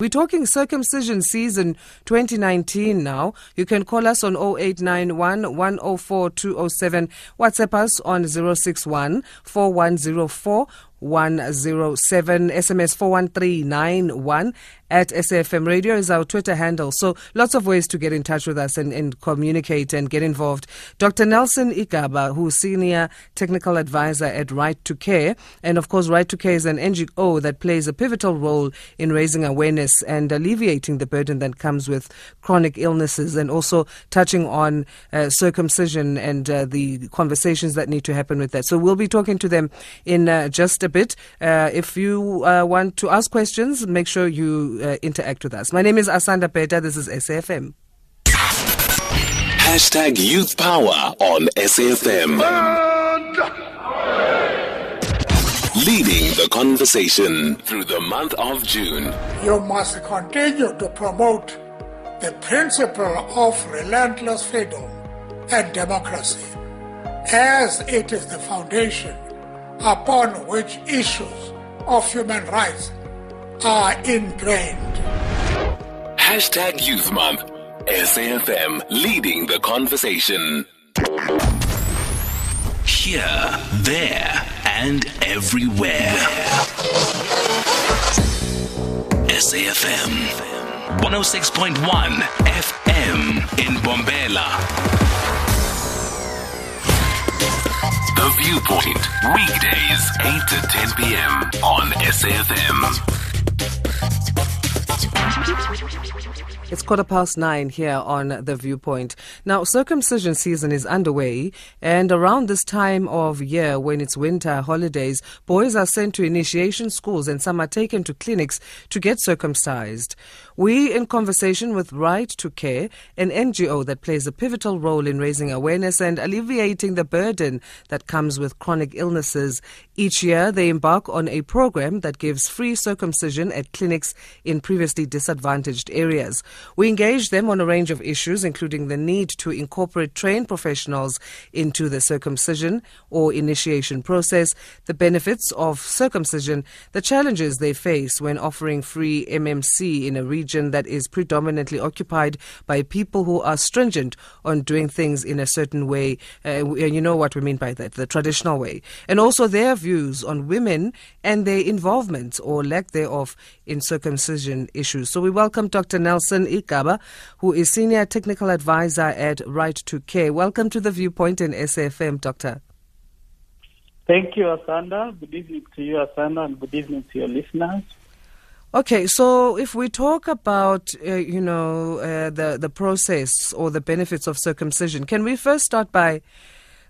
We're talking circumcision season 2019 now. You can call us on 0891 104 207. WhatsApp us on 061 4104 107. SMS 41391 at SAFM Radio is our Twitter handle. So lots of ways to get in touch with us and, and communicate and get involved. Dr. Nelson Igaba, who's Senior Technical Advisor at Right to Care. And of course, Right to Care is an NGO that plays a pivotal role in raising awareness and alleviating the burden that comes with chronic illnesses and also touching on uh, circumcision and uh, the conversations that need to happen with that. So we'll be talking to them in uh, just a bit. Uh, if you uh, want to ask questions, make sure you uh, interact with us. My name is Asanda Peta. This is SAFM. Hashtag Youth Power on SAFM. Leading the conversation through the month of June. You must continue to promote the principle of relentless freedom and democracy, as it is the foundation upon which issues of human rights are ingrained. Hashtag Youth Month. SAFM leading the conversation. Here, there, and everywhere. SAFM 106.1 FM in Mbombela. The Viewpoint, weekdays 8 to 10 p.m. on SAFM. It's quarter past nine here on The Viewpoint. Now, circumcision season is underway, and around this time of year, when it's winter holidays, boys are sent to initiation schools and some are taken to clinics to get circumcised. We, in conversation with Right to Care, an NGO that plays a pivotal role in raising awareness and alleviating the burden that comes with chronic illnesses. Each year, they embark on a program that gives free circumcision at clinics in previously disadvantaged areas. We engage them on a range of issues, including the need to incorporate trained professionals into the circumcision or initiation process, the benefits of circumcision, the challenges they face when offering free MMC in a region that is predominantly occupied by people who are stringent on doing things in a certain way. Uh, you know what we mean by that, the traditional way. And also their views on women and their involvement or lack thereof in circumcision issues. So we welcome Dr. Nelson Igaba, who is Senior Technical Advisor at Right to Care. Welcome to the Viewpoint in SAFM, Doctor. Thank you, Asanda. Good evening to you, Asanda, and good evening to your listeners. Okay, so if we talk about, uh, you know, uh, the the process or the benefits of circumcision, can we first start by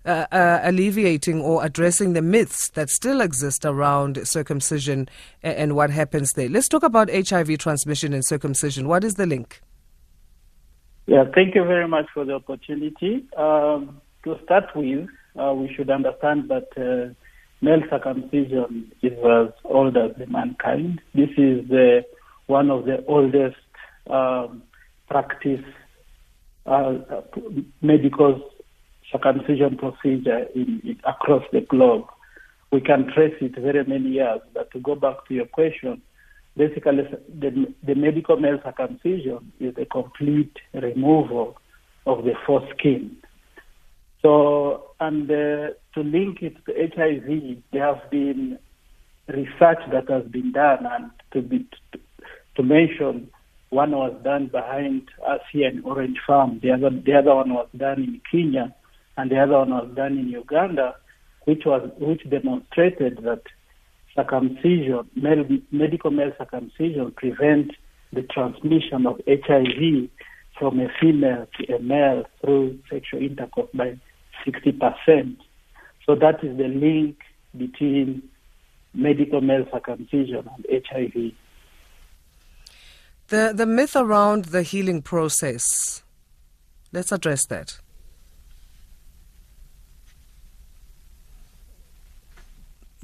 uh, uh alleviating or addressing the myths that still exist around circumcision and, and, what happens there? Let's talk about HIV transmission and circumcision. What is the link? Yeah, thank you very much for the opportunity. Um, to start with, uh, we should understand that uh, male circumcision is as old as mankind. This is the, one of the oldest um, practice uh, medical circumcision procedure in, in, across the globe. We can trace it very many years, but to go back to your question, basically the, the medical male circumcision is a complete removal of the foreskin. So, and uh, to link it to HIV, there have been research that has been done, and to be to, to mention, one was done behind us here in Orange Farm. The other, the other one was done in Kenya, and the other one was done in Uganda, which was which demonstrated that circumcision, male, medical male circumcision, prevent the transmission of HIV from a female to a male through sexual intercourse by 60%. So that is the link between medical male circumcision and HIV. The, the myth around the healing process, let's address that.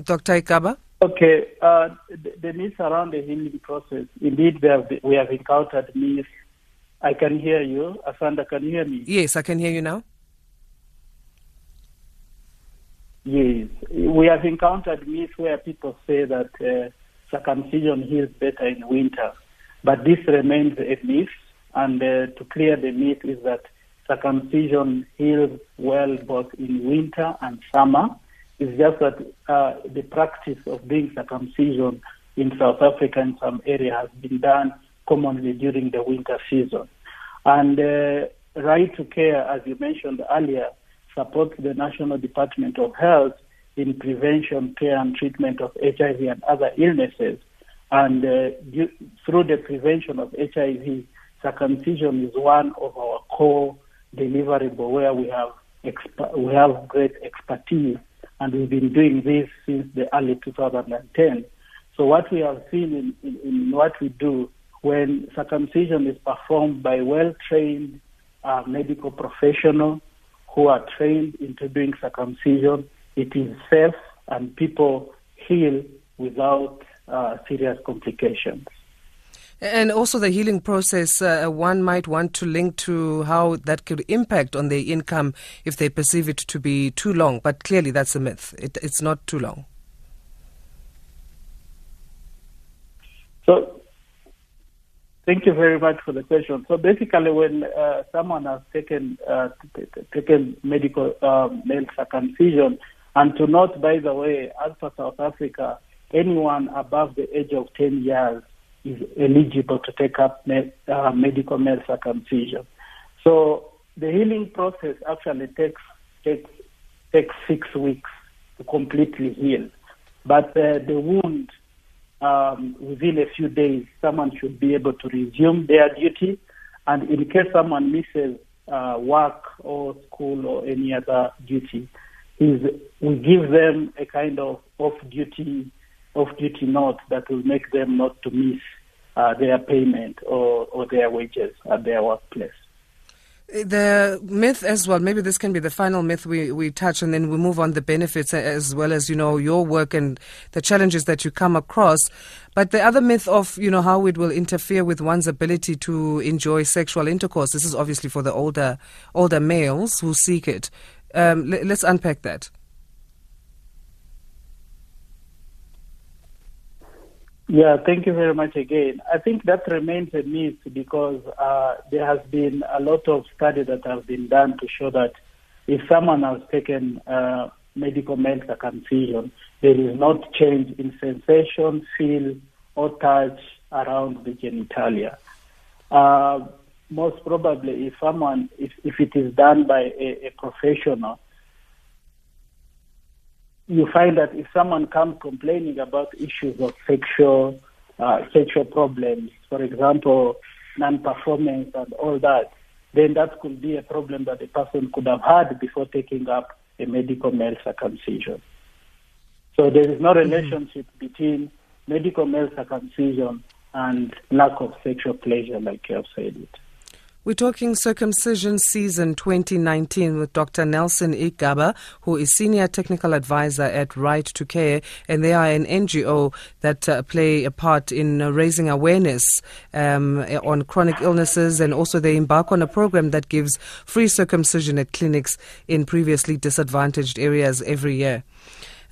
Dr. Igaba? Okay, uh, the, the myth around the healing process, indeed, we have, we have encountered myths. I can hear you. Asanda, can you hear me? Yes, I can hear you now. Yes, we have encountered myths where people say that uh, circumcision heals better in winter. But this remains a myth, and uh, to clear the myth is that circumcision heals well both in winter and summer. It's just that uh, the practice of doing circumcision in South Africa in some area has been done commonly during the winter season. And uh, Right to Care, as you mentioned earlier, supports the National Department of Health in prevention, care, and treatment of HIV and other illnesses. And uh, due, through the prevention of HIV, circumcision is one of our core deliverable where we have exp- we have great expertise, and we've been doing this since the early 2010. So what we have seen in, in, in what we do when circumcision is performed by well-trained uh, medical professionals who are trained into doing circumcision, it is safe and people heal without uh, serious complications. And also the healing process, uh, one might want to link to how that could impact on their income if they perceive it to be too long. But clearly that's a myth. It, it's not too long. So, thank you very much for the question. So basically, when uh, someone has taken uh, t- t- taken medical um, male circumcision, and to note, by the way, as for South Africa, anyone above the age of 10 years is eligible to take up uh, medical male circumcision. So the healing process actually takes takes takes six weeks to completely heal, but uh, the wound um, within a few days, someone should be able to resume their duty, and in case someone misses uh, work or school or any other duty, is we give them a kind of off duty off-duty note that will make them not to miss uh, their payment or, or their wages at their workplace. The myth as well, maybe this can be the final myth we, we touch and then we move on the benefits as well as, you know, your work and the challenges that you come across. But the other myth of, you know, how it will interfere with one's ability to enjoy sexual intercourse. This is obviously for the older, older males who seek it. Um, let's unpack that. Yeah, thank you very much again. I think that remains a myth because uh, there has been a lot of study that has been done to show that if someone has taken uh, medical male circumcision, there is not change in sensation, feel, or touch around the genitalia. Uh, most probably, if someone, if, if it is done by a, a professional, you find that if someone comes complaining about issues of sexual uh, sexual problems, for example, non-performance and all that, then that could be a problem that the person could have had before taking up a medical male circumcision. So there is no mm-hmm. relationship mm-hmm. between medical male circumcision and lack of sexual pleasure, like you have said it. We're talking circumcision season 2019 with Dr. Nelson Igaba, who is Senior Technical Advisor at Right to Care, and they are an NGO that uh, play a part in uh, raising awareness um, on chronic illnesses, and also they embark on a program that gives free circumcision at clinics in previously disadvantaged areas every year.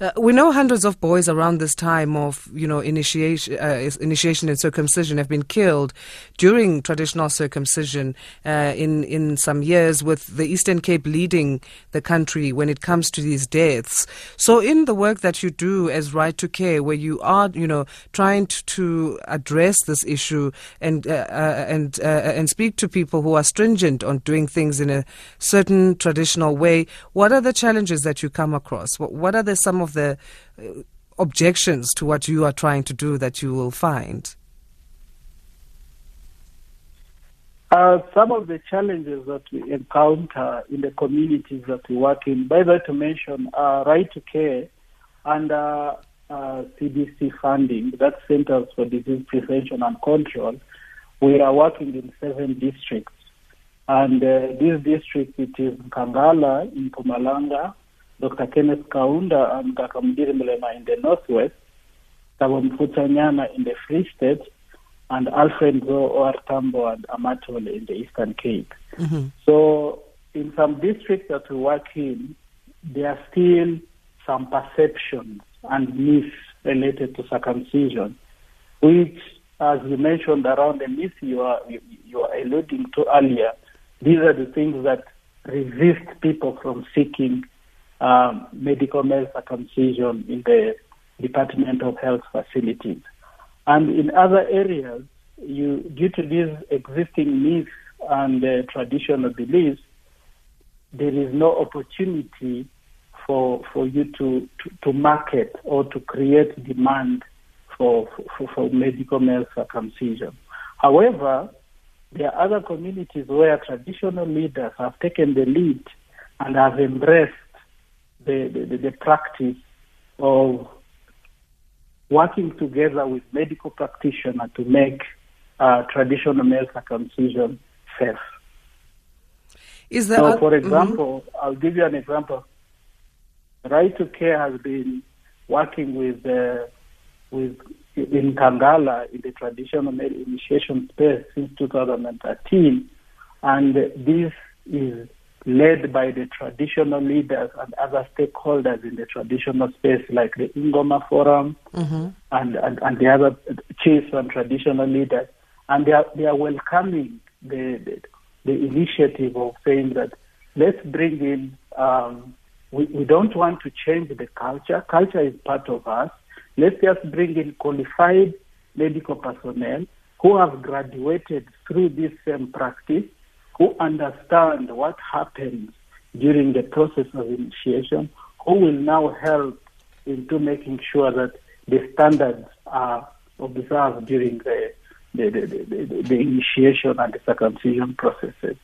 Uh, we know hundreds of boys around this time of, you know, initiation, uh, initiation and circumcision have been killed during traditional circumcision uh, in in some years, with the Eastern Cape leading the country when it comes to these deaths. So, in the work that you do as Right to Care, where you are, you know, trying to, address this issue and uh, uh, and and speak to people who are stringent on doing things in a certain traditional way, what are the challenges that you come across? What, what are the some of of the uh, objections to what you are trying to do that you will find? Uh, some of the challenges that we encounter in the communities that we work in, by that to mention, uh, right to care under uh, CDC funding, that Centers for Disease Prevention and Control, we are working in seven districts. And uh, these districts, it is Nkangala in Mpumalanga, Dr. Kenneth Kaunda and Dr. Modiri Molema in the Northwest, Thabo in the Free State, and Alfred Nzo OR Tambo and Amatole in the Eastern Cape. Mm-hmm. So in some districts that we work in, there are still some perceptions and myths related to circumcision, which as you mentioned, around the myth you are you, you are alluding to earlier, these are the things that resist people from seeking um, medical male circumcision in the Department of Health facilities. And in other areas, you due to these existing myths and uh, traditional beliefs, there is no opportunity for for you to, to, to market or to create demand for, for, for medical male circumcision. However, there are other communities where traditional leaders have taken the lead and have embraced the, the, the practice of working together with medical practitioners to make uh, traditional male circumcision safe. Is there so, a- for Mhm. example, I'll give you an example. Right to Care has been working with uh, with in Nkangala in the traditional male initiation space since 2013, and this is led by the traditional leaders and other stakeholders in the traditional space, like the Ingoma Forum Mhm. and, and, and the other chiefs and traditional leaders, and they are they are welcoming the the, the initiative of saying that let's bring in. Um, we, we don't want to change the culture. Culture is part of us. Let's just bring in qualified medical personnel who have graduated through this same practice, who understand what happens during the process of initiation, who will now help into making sure that the standards are observed during the the, the, the, the, initiation and the circumcision processes.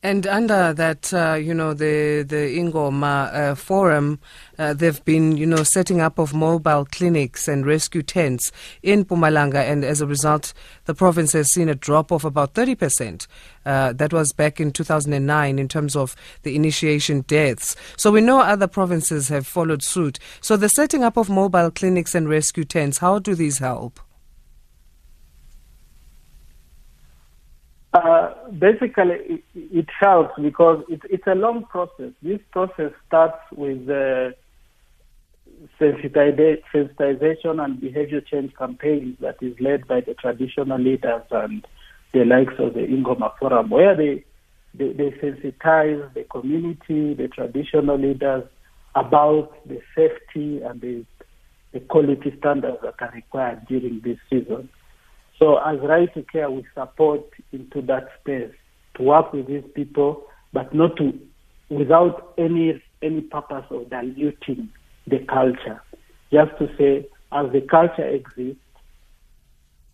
And under that, uh, you know, the the Ingoma uh, forum, uh, they've been, you know, setting up of mobile clinics and rescue tents in Mpumalanga, and as a result, the province has seen a drop of about thirty percent. Uh, that was back in 2009 in terms of the initiation deaths. So we know other provinces have followed suit. So the setting up of mobile clinics and rescue tents, how do these help? Uh, basically, it, it helps because it, it's a long process. This process starts with uh, sensitization and behavior change campaigns that is led by the traditional leaders and the likes of the Ingoma Forum, where they, they, they sensitize the community, the traditional leaders about the safety and the, the quality standards that are required during this season. So as Right to Care, we support into that space to work with these people, but not to, without any any purpose of diluting the culture. Just to say, as the culture exists,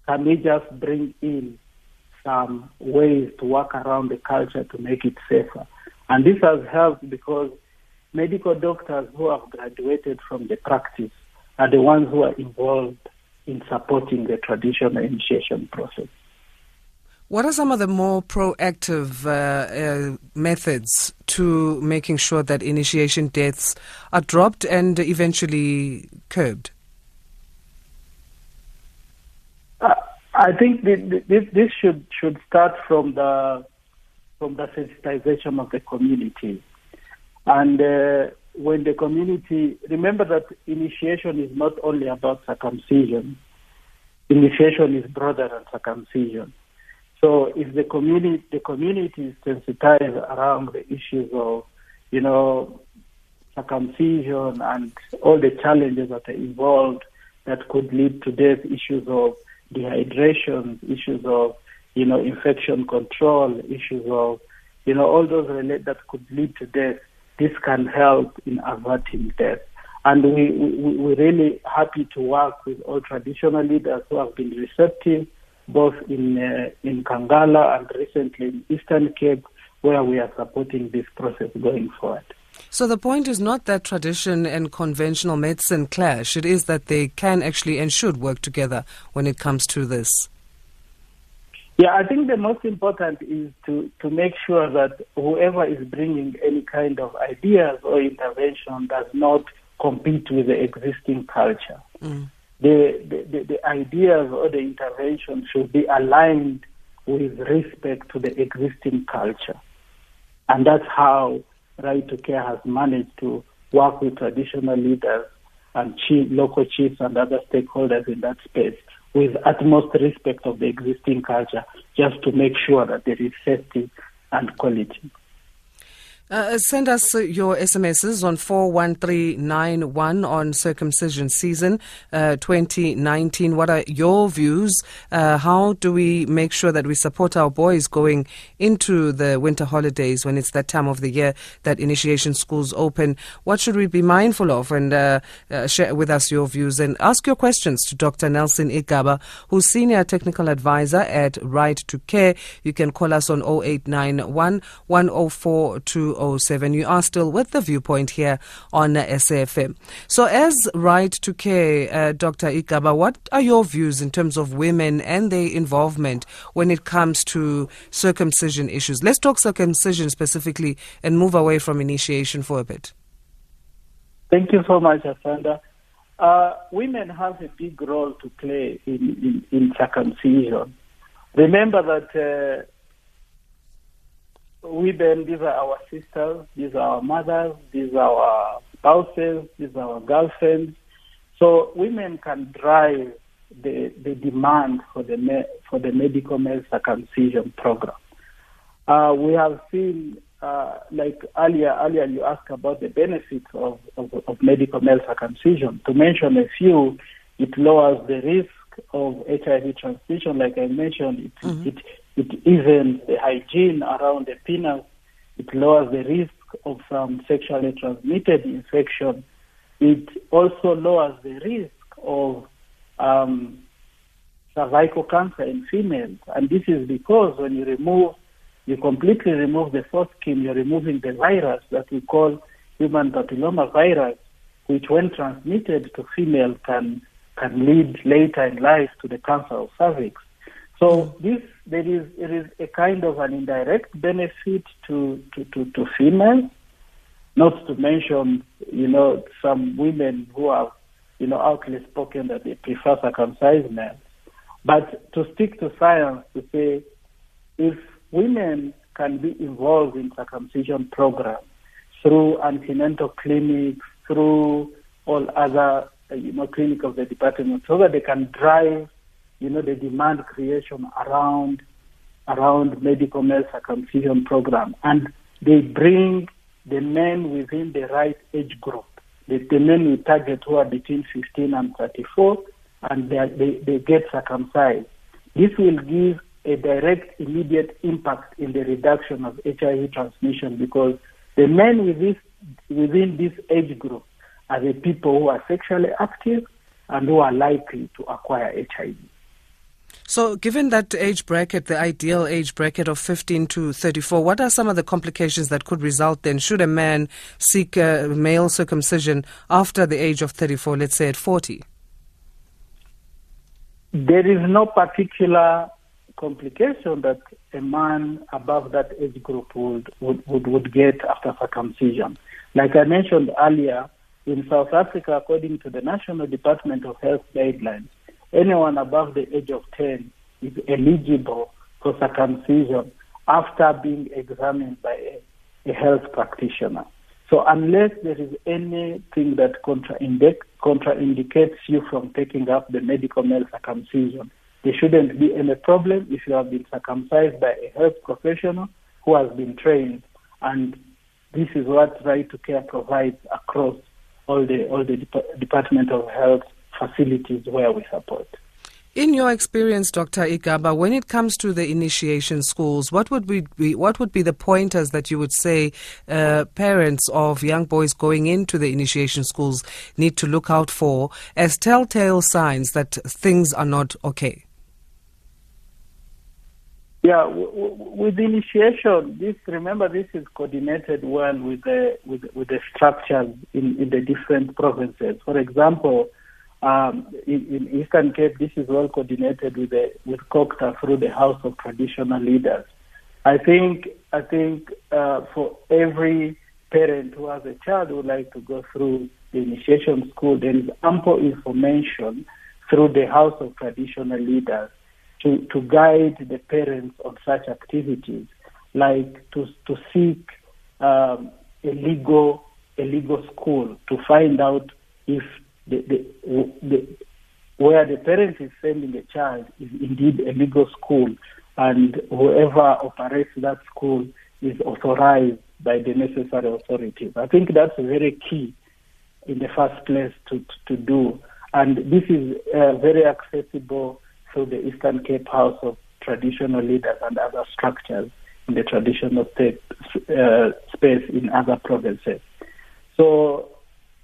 can we just bring in some ways to work around the culture to make it safer? And this has helped because medical doctors who have graduated from the practice are the ones who are involved in supporting the traditional initiation process. What are some of the more proactive uh, uh, methods to making sure that initiation deaths are dropped and eventually curbed? Uh, I think th- th- this, this should should start from the from the sensitization of the community, and uh, when the community remember that initiation is not only about circumcision. Initiation is broader than circumcision. So if the community the community is sensitized around the issues of you know circumcision and all the challenges that are involved that could lead to death, issues of dehydration, issues of you know infection control, issues of you know all those relate that could lead to death. This can help in averting death. And we, we, we're really happy to work with all traditional leaders who have been receptive, both in, uh, in Nkangala and recently in Eastern Cape, where we are supporting this process going forward. So the point is not that tradition and conventional medicine clash, it is that they can actually and should work together when it comes to this. Yeah, I think the most important is to, to make sure that whoever is bringing any kind of ideas or intervention does not compete with the existing culture. Mm. The, the, the, the ideas or the intervention should be aligned with respect to the existing culture. And that's how Right to Care has managed to work with traditional leaders and chief, local chiefs and other stakeholders in that space with utmost respect of the existing culture, just to make sure that there is safety and quality. Uh, send us your SMSs on 41391 on circumcision season uh, 2019. What are your views? Uh, how do we make sure that we support our boys going into the winter holidays when it's that time of the year that initiation schools open? What should we be mindful of? And uh, uh, share with us your views and ask your questions to Dr. Nelson Igaba, who's Senior Technical Advisor at Right to Care. You can call us on 0891 104 207. You are still with the viewpoint here on SAFM. So, as right to care, uh, Dr. Igaba, what are your views in terms of women and their involvement when it comes to circumcision issues? Let's talk circumcision specifically and move away from initiation for a bit. Thank you so much, Asanda. Uh, women have a big role to play in, in, in circumcision. Remember that uh, women, these are our sisters, these are our mothers, these are our spouses, these are our girlfriends. So women can drive the, the demand for the me, for the medical male circumcision program. Uh, we have seen, uh, like earlier, earlier you asked about the benefits of, of, of medical male circumcision. To mention a few, it lowers the risk of HIV transmission. Like I mentioned, it, mm-hmm. it it evens the hygiene around the penis. It lowers the risk of some sexually transmitted infection. It also lowers the risk of um, cervical cancer in females. And this is because when you remove, you completely remove the foreskin, you're removing the virus that we call human papilloma virus, which when transmitted to female can, can lead later in life to the cancer of cervix. So this there is it is a kind of an indirect benefit to, to, to, to females, not to mention, you know, some women who have, you know, outly spoken that they prefer circumcised men. But to stick to science to say if women can be involved in circumcision programs through antenatal clinics, through all other, you know, clinics of the department, so that they can drive you know, the demand creation around around medical male circumcision program, and they bring the men within the right age group. The, the men we target who are between 15 and 34, and they, they, they get circumcised. This will give a direct, immediate impact in the reduction of HIV transmission because the men with this, within this age group are the people who are sexually active and who are likely to acquire HIV. So, given that age bracket, the ideal age bracket of 15 to 34, what are some of the complications that could result then should a man seek male circumcision after the age of 34, let's say at 40? There is no particular complication that a man above that age group would, would, would, would get after circumcision. Like I mentioned earlier, in South Africa, according to the National Department of Health guidelines, anyone above the age of 10 is eligible for circumcision after being examined by a, a health practitioner. So unless there is anything that contraindic- contraindicates you from taking up the medical male circumcision, there shouldn't be any problem if you have been circumcised by a health professional who has been trained. And this is what Right to Care provides across all the all the Dep- Department of Health facilities where we support. In your experience, Dr. Igaba, when it comes to the initiation schools, what would be what would be the pointers that you would say uh, parents of young boys going into the initiation schools need to look out for as telltale signs that things are not okay? Yeah, w- w- with initiation, this remember this is coordinated one with the with, with the structures in, in the different provinces. For example um, in, in, Eastern Cape, this is well coordinated with the, with COGTA through the House of Traditional Leaders. I think I think uh, for every parent who has a child who would like to go through the initiation school, there is ample information through the House of Traditional Leaders to, to guide the parents on such activities, like to to seek um, a legal a legal school to find out if the, the, the, where the parent is sending a child is indeed a legal school, and whoever operates that school is authorized by the necessary authorities. I think that's very key in the first place to, to, to do. And this is uh, very accessible through the Eastern Cape House of Traditional Leaders and other structures in the traditional state, uh, space in other provinces. So,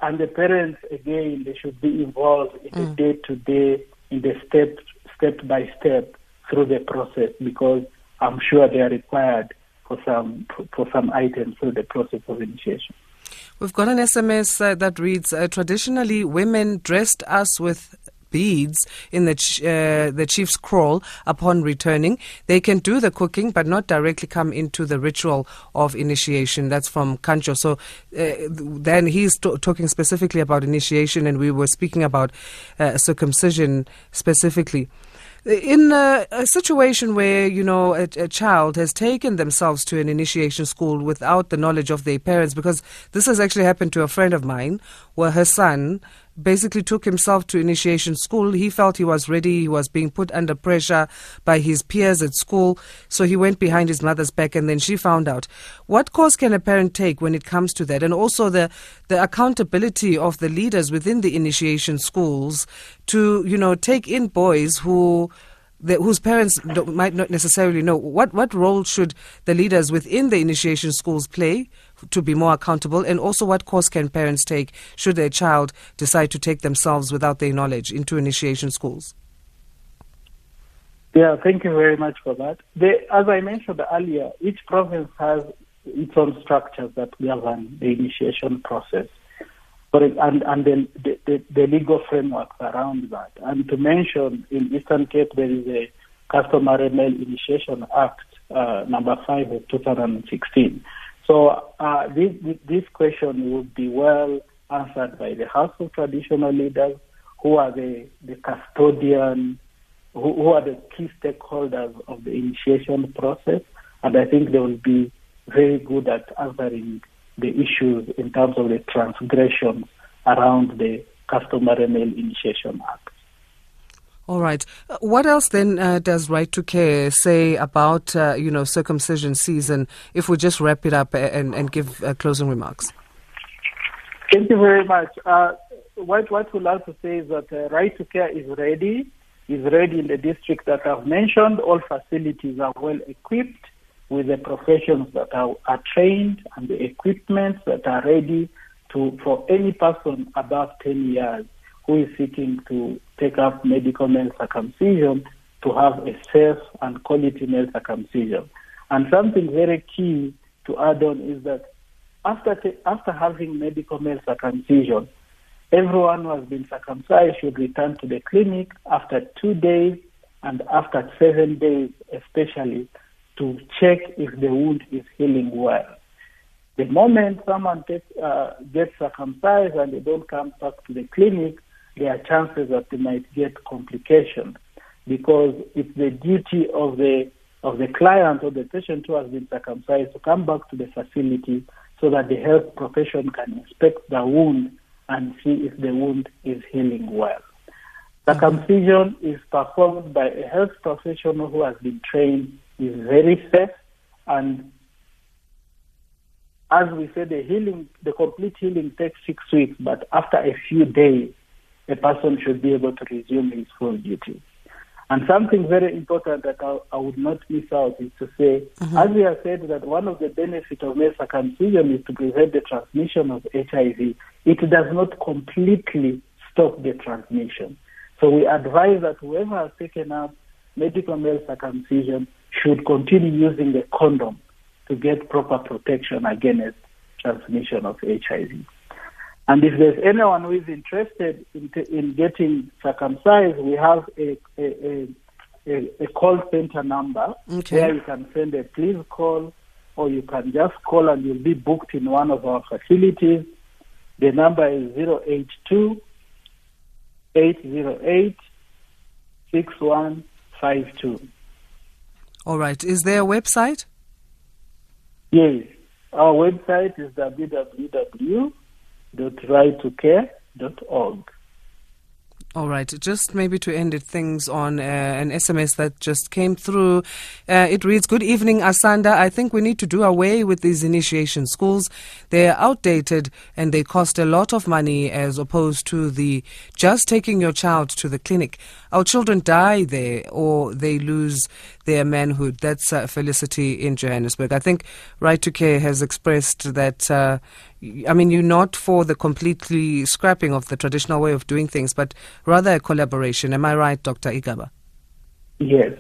and the parents, again, they should be involved in the day to day, in the step, step by step through the process because I'm sure they are required for some, for some items through the process of initiation. We've got an SMS uh, that reads uh, Traditionally, women dressed us with beads in the ch- uh, the chief's kraal upon returning. They can do the cooking, but not directly come into the ritual of initiation. That's from Kancho. So uh, then he's t- talking specifically about initiation, and we were speaking about uh, circumcision specifically. In a, a, situation where, you know, a, a, child has taken themselves to an initiation school without the knowledge of their parents, because this has actually happened to a friend of mine, where her son basically took himself to initiation school. He felt he was ready. He was being put under pressure by his peers at school. So he went behind his mother's back and then she found out. What course can a parent take when it comes to that? And also the, the accountability of the leaders within the initiation schools to, you know, take in boys who the, whose parents might not necessarily know. What, what role should the leaders within the initiation schools play to be more accountable? And also, what course can parents take should their child decide to take themselves without their knowledge into initiation schools? Yeah, thank you very much for that. As I mentioned earlier, each province has its own structures that govern the initiation process but and, and the, the, the, legal frameworks around that. And to mention, in Eastern Cape, there is a Customary Male Initiation Act, uh, number 5 of 2016. So uh, this, this question would be well answered by the House of Traditional Leaders, who are the, the custodian, who, who are the key stakeholders of the initiation process. And I think they will be very good at answering the issues in terms of the transgressions around the Customary Male Initiation Act. All right. Uh, what else then uh, does Right to Care say about, uh, you know, circumcision season, if we just wrap it up and, and give uh, closing remarks? Thank you very much. Uh, what, what we'd like to say is that uh, Right to Care is ready, is ready in the district that I've mentioned. All facilities are well equipped with the professions that are, are trained and the equipment that are ready to for any person above 10 years who is seeking to take up medical male circumcision to have a safe and quality male circumcision. And something very key to add on is that after t- after having medical male circumcision, everyone who has been circumcised should return to the clinic after two days and after seven days, especially to check if the wound is healing well. The moment someone takes, uh, gets circumcised and they don't come back to the clinic, there are chances that they might get complications because it's the duty of the of the client or the patient who has been circumcised to come back to the facility so that the health profession can inspect the wound and see if the wound is healing well. Circumcision is performed by a health professional who has been trained is very safe and as we said, the healing, the complete healing takes six weeks, but after a few days, a person should be able to resume his full duty. And something very important that I, I would not miss out is to say, mm-hmm. as we have said, that one of the benefits of male circumcision is to prevent the transmission of HIV. It does not completely stop the transmission. So we advise that whoever has taken up medical male circumcision should continue using the condom to get proper protection against transmission of HIV. And if there's anyone who is interested in, in getting circumcised, we have a, a, a, a call center number okay. where you can send a please call or you can just call and you'll be booked in one of our facilities. The number is 082 808 6152. All right. Is there a website? Yes. Our website is www.righttocare.org. All right, just maybe to end it, things on uh, an SMS that just came through. Uh, it reads, Good evening, Asanda. I think we need to do away with these initiation schools. They're outdated and they cost a lot of money as opposed to the just taking your child to the clinic. Our children die there or they lose their manhood. That's uh, Felicity in Johannesburg. I think Right to Care has expressed that uh, I mean, you're not for the completely scrapping of the traditional way of doing things, but rather a collaboration. Am I right, Dr. Igaba? Yes.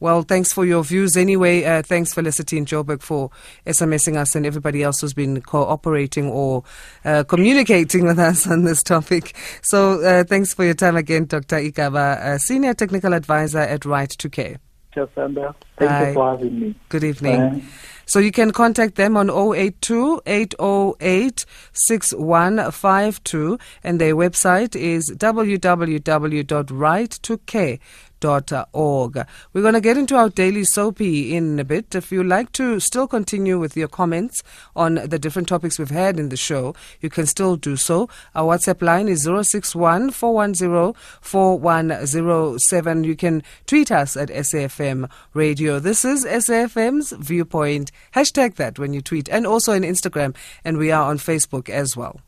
Well, thanks for your views anyway. Uh, thanks, Felicity and Joburg, for SMSing us and everybody else who's been cooperating or uh, communicating with us on this topic. So, uh, thanks for your time again, Dr. Igaba, Senior Technical Advisor at Right to Care. Jasanda, thank Hi. you for having me. Good evening. Bye. So you can contact them on 082 808 6152 and their website is www.right2care org. We're going to get into our daily soapy in a bit. If you'd like to still continue with your comments on the different topics we've had in the show, you can still do so. Our WhatsApp line is 061 410 4107. You can tweet us at SAFM Radio. This is SAFM's Viewpoint. Hashtag that when you tweet and also on Instagram, and we are on Facebook as well.